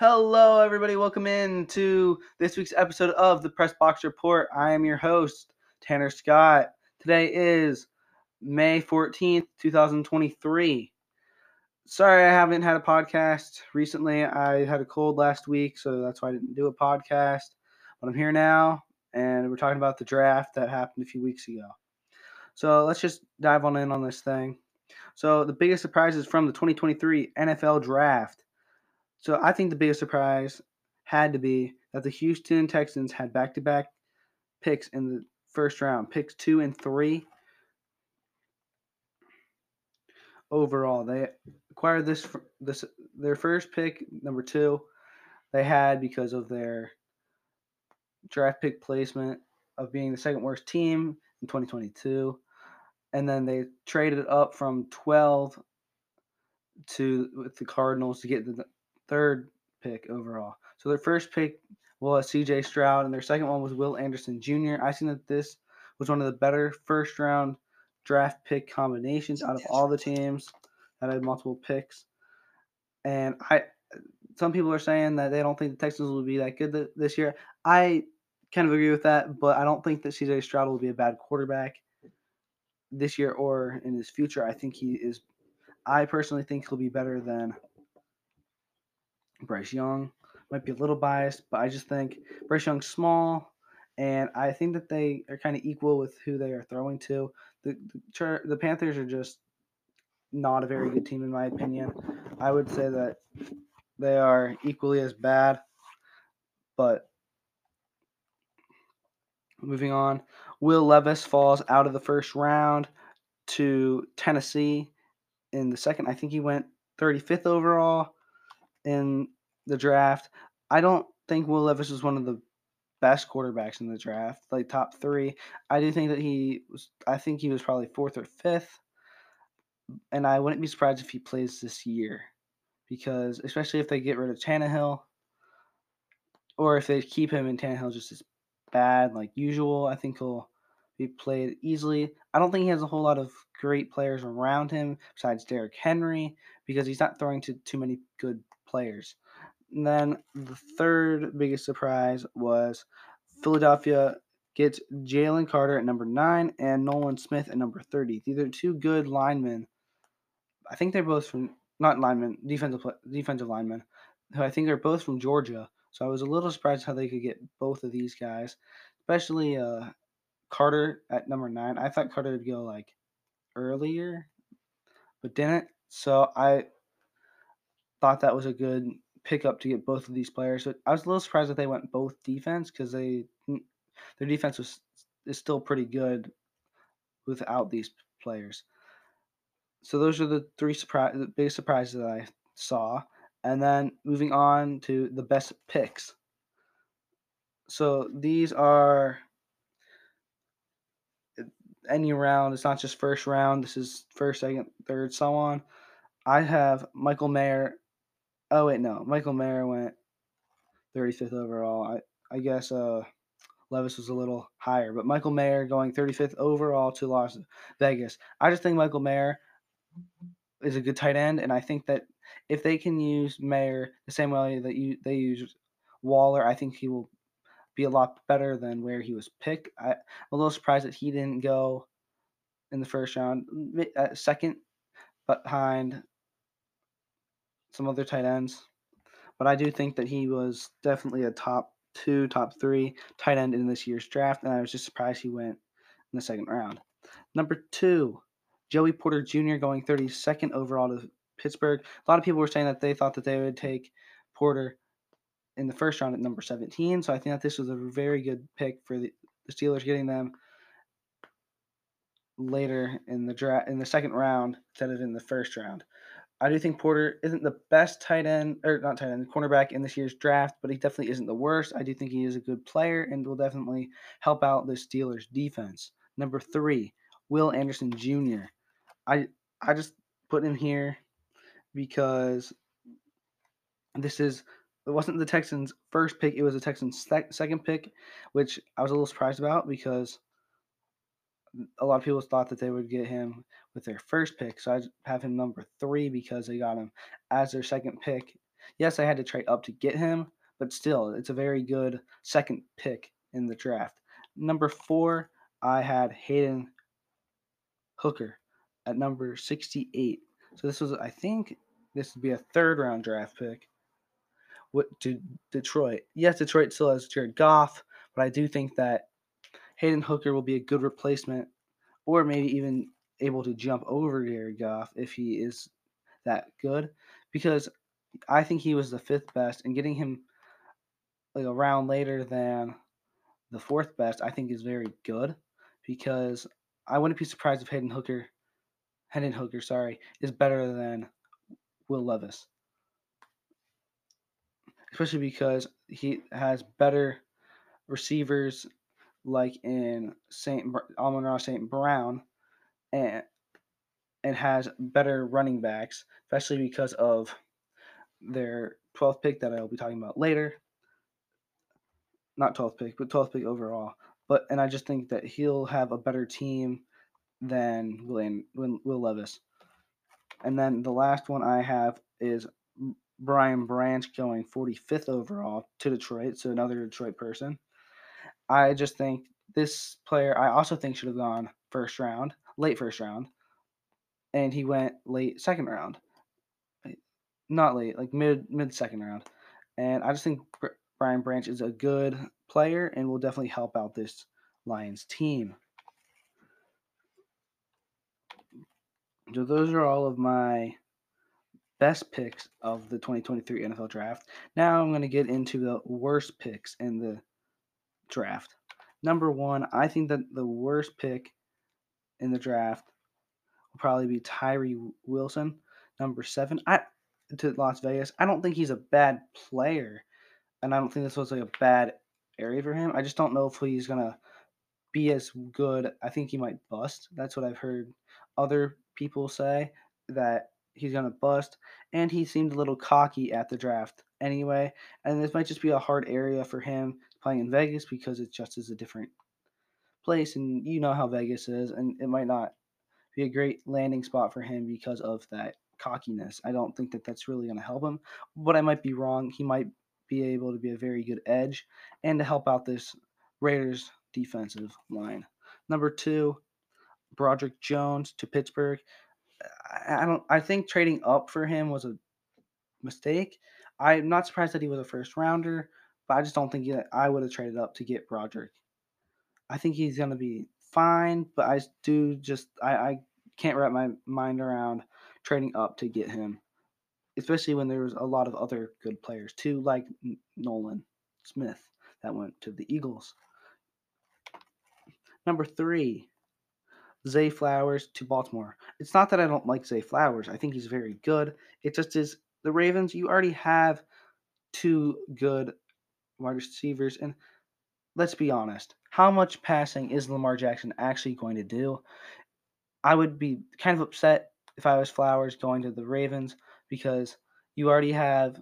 Hello, everybody. Welcome in to this week's episode of the Press Box Report. I am your host, Tanner Scott. Today is May 14th, 2023. Sorry, I haven't had a podcast recently. I had a cold last week, so that's why I didn't do a podcast. But I'm here now, and we're talking about the draft that happened a few weeks ago. So let's just dive on in on this thing. So, the biggest surprises from the 2023 NFL draft. So I think the biggest surprise had to be that the Houston Texans had back to back picks in the first round, picks two and three. Overall, they acquired this this their first pick, number two, they had because of their draft pick placement of being the second worst team in 2022, and then they traded up from 12 to with the Cardinals to get the third pick overall. So their first pick was CJ Stroud, and their second one was Will Anderson Jr. I think that this was one of the better first round draft pick combinations out of all the teams that had multiple picks. And I, some people are saying that they don't think the Texans will be that good this year. I kind of agree with that, but I don't think that CJ Stroud will be a bad quarterback this year or in his future. I think he is. I personally think he'll be better than Bryce Young. Might be a little biased, but I just think Bryce Young's small, and I think that they are kind of equal with who they are throwing to. The, the the Panthers are just not a very good team in my opinion. I would say that they are equally as bad, but moving on, Will Levis falls out of the first round to Tennessee in the second. I think he went 35th overall in the draft. I don't think Will Levis was one of the best quarterbacks in the draft, like top three. I do think that he was. I think he was probably fourth or fifth, and I wouldn't be surprised if he plays this year, because especially if they get rid of Tannehill, or if they keep him and Tannehill just as bad like usual, I think he'll be played easily. I don't think he has a whole lot of great players around him besides Derrick Henry because he's not throwing to too many good players. And then the third biggest surprise was Philadelphia gets Jalen Carter at number nine and Nolan Smith at number 30. These are two good linemen. I think they're both from, not linemen, defensive, defensive linemen, who I think are both from Georgia. So I was a little surprised how they could get both of these guys, especially uh, Carter at number nine. I thought Carter would go like earlier, but didn't. So I thought that was a good pickup to get both of these players. I was a little surprised that they went both defense because they their defense was is still pretty good without these players. So those are the three surprise, the biggest surprises that I saw. And then moving on to the best picks. So these are any round. It's not just first round. This is first, second, third, so on. I have Michael Mayer. Oh wait, no, Michael Mayer went 35th overall. I I guess uh, Levis was a little higher, but Michael Mayer going 35th overall to Las Vegas. I just think Michael Mayer is a good tight end, and I think that if they can use Mayer the same way that you they use Waller, I think he will be a lot better than where he was picked. I, am a little surprised that he didn't go in the first round, second behind some other tight ends. But I do think that he was definitely a top two, top three tight end in this year's draft, and I was just surprised he went in the second round. Number two, Joey Porter Jr. going 32nd overall to Pittsburgh. A lot of people were saying that they thought that they would take Porter in the first round at number 17. So I think that this was a very good pick for the, the Steelers getting them later in the draft in the second round instead of in the first round. I do think Porter isn't the best tight end or not tight end cornerback in this year's draft, but he definitely isn't the worst. I do think he is a good player and will definitely help out the Steelers defense. Number three, Will Anderson Jr. I I just put him here because this is it wasn't the Texans' first pick; it was the Texans' sec- second pick, which I was a little surprised about because a lot of people thought that they would get him with their first pick. So I have him number three because they got him as their second pick. Yes, I had to trade up to get him, but still, it's a very good second pick in the draft. Number four, I had Hayden Hooker at number 68. So this was, I think, this would be a third round draft pick. What to Detroit? Yes, Detroit still has Jared Goff, but I do think that Hayden Hooker will be a good replacement, or maybe even able to jump over Jared Goff if he is that good, because I think he was the fifth best, and getting him like a round later than the fourth best, I think is very good, because I wouldn't be surprised if Hayden Hooker, Hayden Hooker, sorry, is better than Will Levis, especially because he has better receivers like in Saint Amon-Ra St. Brown, and and has better running backs, especially because of their 12th pick that I'll be talking about later. Not 12th pick, but 12th pick overall. But and I just think that he'll have a better team than Will, Will Levis. And then the last one I have is Brian Branch going 45th overall to Detroit, so another Detroit person. I just think this player, I also think should have gone first round, late first round, and he went late second round, not late, like mid mid second round, and I just think Brian Branch is a good player and will definitely help out this Lions team. So those are all of my best picks of the 2023 NFL draft. Now I'm going to get into the worst picks in the draft. Number one, I think that the worst pick in the draft will probably be Tyree Wilson. Number seven, I to Las Vegas. I don't think he's a bad player, and I don't think this was like a bad area for him. I just don't know if he's gonna be as good. I think he might bust. That's what I've heard other people say that he's gonna bust, and he seemed a little cocky at the draft anyway. And this might just be a hard area for him playing in Vegas because it just is a different place, and you know how Vegas is, and it might not be a great landing spot for him because of that cockiness. I don't think that that's really going to help him, but I might be wrong. He might be able to be a very good edge and to help out this Raiders defensive line. Number two, Broderick Jones to Pittsburgh. I don't. I think trading up for him was a mistake. I'm not surprised that he was a first rounder, but I just don't think that I would have traded up to get Broderick. I think he's going to be fine, but I do just I, I can't wrap my mind around trading up to get him, especially when there's a lot of other good players too, like Nolan Smith that went to the Eagles. Number three, Zay Flowers to Baltimore. It's not that I don't like Zay Flowers. I think he's very good. It just is the Ravens. You already have two good wide receivers. And let's be honest, how much passing is Lamar Jackson actually going to do? I would be kind of upset if I was Flowers going to the Ravens because you already have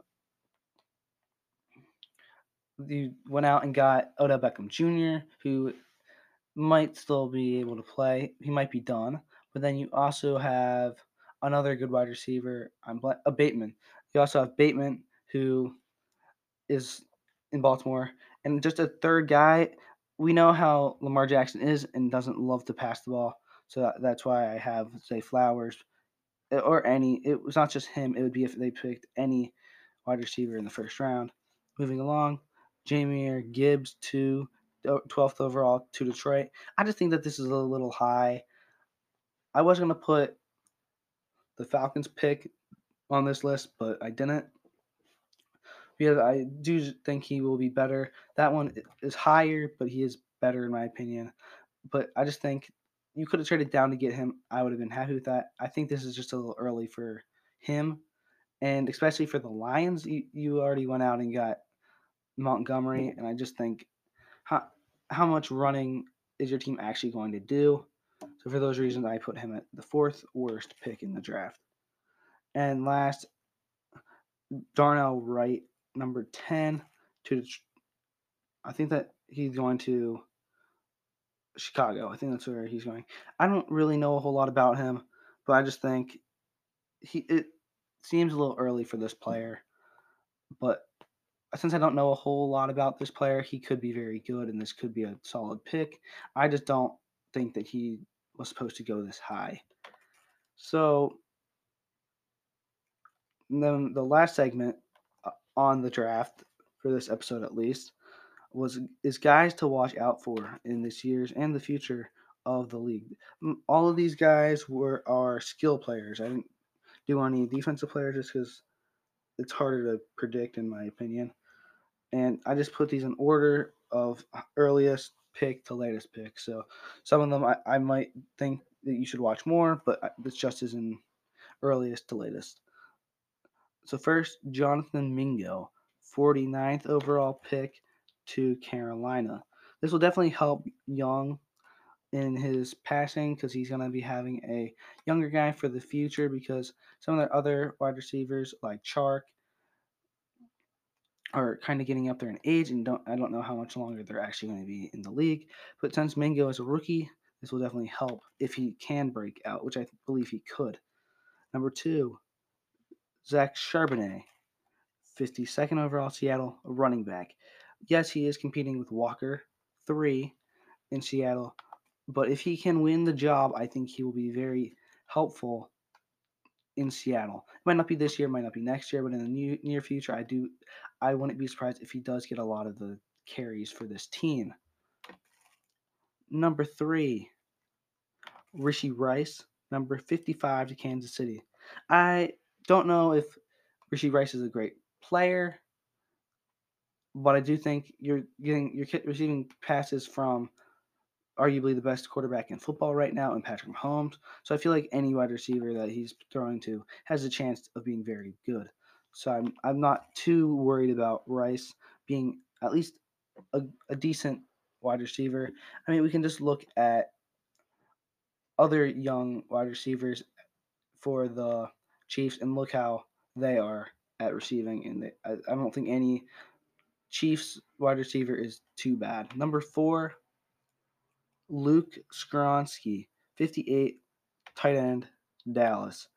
you went out and got Odell Beckham Jr., who might still be able to play. He might be done, but then you also have another good wide receiver. I'm a uh, Bateman. You also have Bateman, who is in Baltimore, and just a third guy. We know how Lamar Jackson is and doesn't love to pass the ball, so that, that's why I have Zay Flowers eh, or any. It was not just him. It would be if they picked any wide receiver in the first round. Moving along, Jahmyr Gibbs to 12th overall to Detroit. I just think that this is a little high. I was going to put the Falcons pick on this list, but I didn't because I do think he will be better. That one is higher, but he is better in my opinion. But I just think you could have traded down to get him. I would have been happy with that. I think this is just a little early for him, and especially for the Lions. You, you already went out and got Montgomery, and I just think how how much running is your team actually going to do? So for those reasons, I put him at the fourth worst pick in the draft. And last, Darnell Wright number 10 to I think that he's going to Chicago. I think that's where he's going. I don't really know a whole lot about him, but I just think he it seems a little early for this mm. player. but since I don't know a whole lot about this player, he could be very good, and this could be a solid pick. I just don't think that he was supposed to go this high. So then the last segment on the draft for this episode, at least, was is guys to watch out for in this year's and the future of the league. All of these guys were are skill players. I didn't do any defensive players just because it's harder to predict, in my opinion. And I just put these in order of earliest pick to latest pick. So some of them I, I might think that you should watch more, but this just is in earliest to latest. So first, Jonathan Mingo, 49th overall pick to Carolina. This will definitely help Young in his passing because he's going to be having a younger guy for the future because some of their other wide receivers like Chark are kind of getting up there in age and don't I don't know how much longer they're actually going to be in the league. But since Mingo is a rookie, this will definitely help if he can break out, which I believe he could. Number two, Zach Charbonnet, 52nd overall Seattle running back. Yes, he is competing with Walker, three in Seattle, but if he can win the job, I think he will be very helpful in Seattle. It might not be this year, might not be next year, but in the new, near future, I do. I wouldn't be surprised if he does get a lot of the carries for this team. Number three, Rashee Rice, number 55 to Kansas City. I don't know if Rashee Rice is a great player, but I do think you're getting you're receiving passes from arguably the best quarterback in football right now in Patrick Mahomes. So I feel like any wide receiver that he's throwing to has a chance of being very good. So I'm I'm not too worried about Rice being at least a, a decent wide receiver. I mean, we can just look at other young wide receivers for the Chiefs and look how they are at receiving. And I, I don't think any Chiefs wide receiver is too bad. Number four, Luke Skronsky, 58, tight end, Dallas.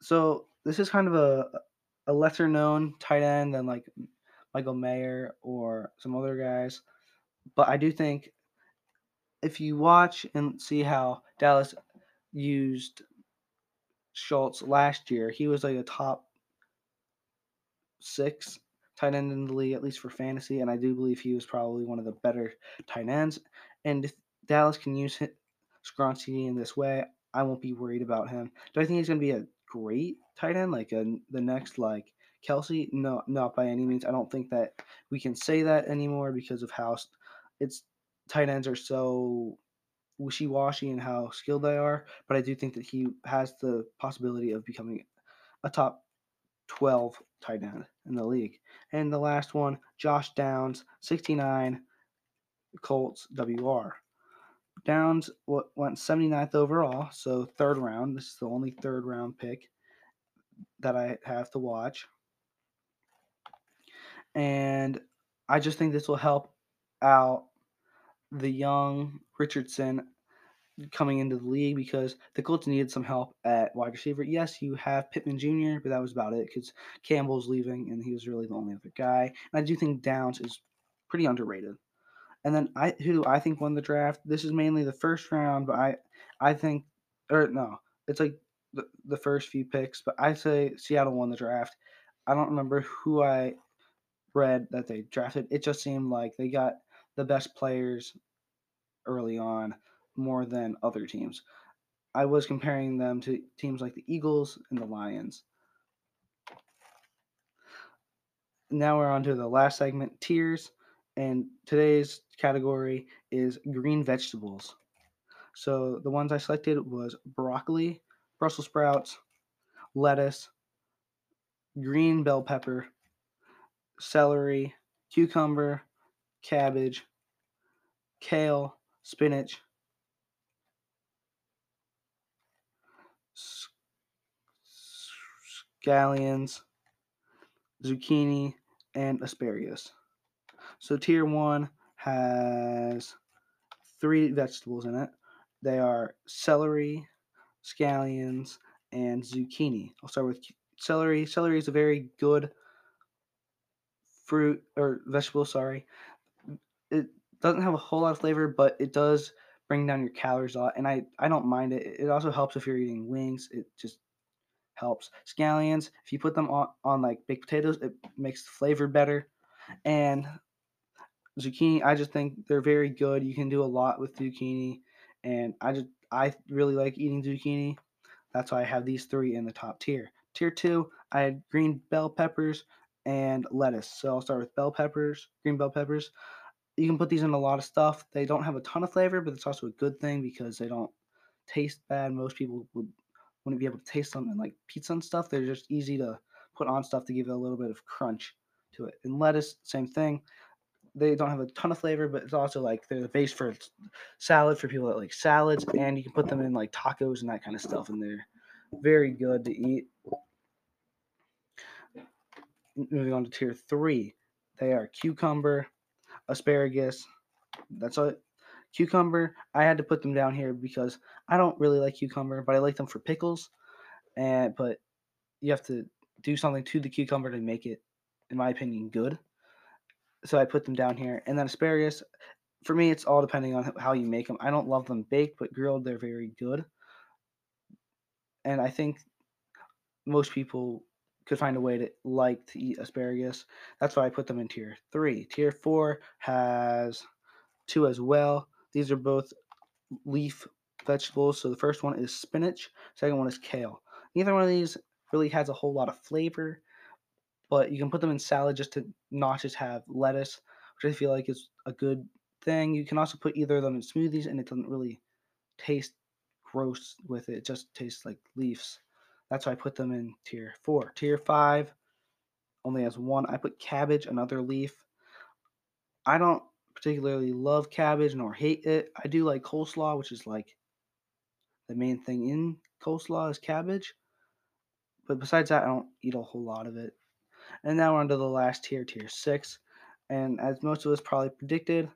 So this is kind of a a lesser known tight end than like Michael Mayer or some other guys. But I do think if you watch and see how Dallas used Schultz last year, he was like a top six tight end in the league, at least for fantasy. And I do believe he was probably one of the better tight ends. And if Dallas can use Skronsky in this way, I won't be worried about him. Do I think he's going to be a great tight end, like a, the next like Kelce? No, not by any means. I don't think that we can say that anymore because of how it's tight ends are so wishy washy and how skilled they are. But I do think that he has the possibility of becoming a top 12 tight end in the league. And the last one, Josh Downs, 69, Colts WR. Downs went 79th overall, so third round. This is the only third round pick that I have to watch. And I just think this will help out the young Richardson coming into the league because the Colts needed some help at wide receiver. Yes, you have Pittman Jr., but that was about it because Campbell's leaving and he was really the only other guy. And I do think Downs is pretty underrated. And then I who I think won the draft? This is mainly the first round, but I I think or no, it's like the, the first few picks, but I say Seattle won the draft. I don't remember who I read that they drafted. It just seemed like they got the best players early on more than other teams. I was comparing them to teams like the Eagles and the Lions. Now we're on to the last segment tiers. And today's category is green vegetables. So the ones I selected was broccoli, Brussels sprouts, lettuce, green bell pepper, celery, cucumber, cabbage, kale, spinach, scallions, zucchini, and asparagus. So tier one has three vegetables in it. They are celery, scallions, and zucchini. I'll start with celery. Celery is a very good fruit or vegetable. Sorry, it doesn't have a whole lot of flavor, but it does bring down your calories a lot, and I I don't mind it. It also helps if you're eating wings. It just helps. Scallions, if you put them on, on like baked potatoes, it makes the flavor better. And zucchini, I just think they're very good. You can do a lot with zucchini, and I just I really like eating zucchini. That's why I have these three in the top tier. Tier two, I had green bell peppers and lettuce. So I'll start with bell peppers, green bell peppers. You can put these in a lot of stuff. They don't have a ton of flavor, but it's also a good thing because they don't taste bad. Most people would wouldn't be able to taste them in like pizza and stuff. They're just easy to put on stuff to give it a little bit of crunch to it. And lettuce, same thing. They don't have a ton of flavor, but it's also like they're the base for salad for people that like salads, and you can put them in like tacos and that kind of stuff, and they're very good to eat. Moving on to tier three, they are cucumber, asparagus. That's it. Cucumber, I had to put them down here because I don't really like cucumber, but I like them for pickles. And but you have to do something to the cucumber to make it, in my opinion, good. So I put them down here. And then asparagus, for me, it's all depending on how you make them. I don't love them baked, but grilled, they're very good. And I think most people could find a way to like to eat asparagus. That's why I put them in tier three. Tier four has two as well. These are both leaf vegetables. So the first one is spinach, second one is kale. Neither one of these really has a whole lot of flavor, but you can put them in salad just to not just have lettuce, which I feel like is a good thing. You can also put either of them in smoothies and it doesn't really taste gross with it. It just tastes like leaves. That's why I put them in tier four. Tier five only has one. I put cabbage, another leaf. I don't particularly love cabbage nor hate it. I do like coleslaw, which is like the main thing in coleslaw is cabbage. But besides that, I don't eat a whole lot of it. And now we're on to the last tier, tier six. And as most of us probably predicted,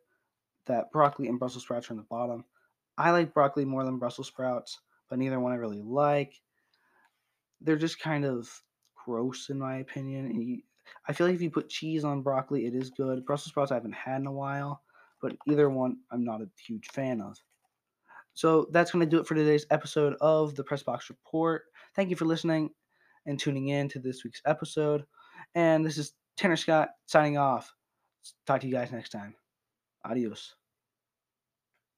that broccoli and Brussels sprouts are on the bottom. I like broccoli more than Brussels sprouts, but neither one I really like. They're just kind of gross in my opinion. And you, I feel like if you put cheese on broccoli, it is good. Brussels sprouts I haven't had in a while, but either one I'm not a huge fan of. So that's going to do it for today's episode of the Press Box Report. Thank you for listening and tuning in to this week's episode. And this is Tanner Scott signing off. Talk to you guys next time. Adios.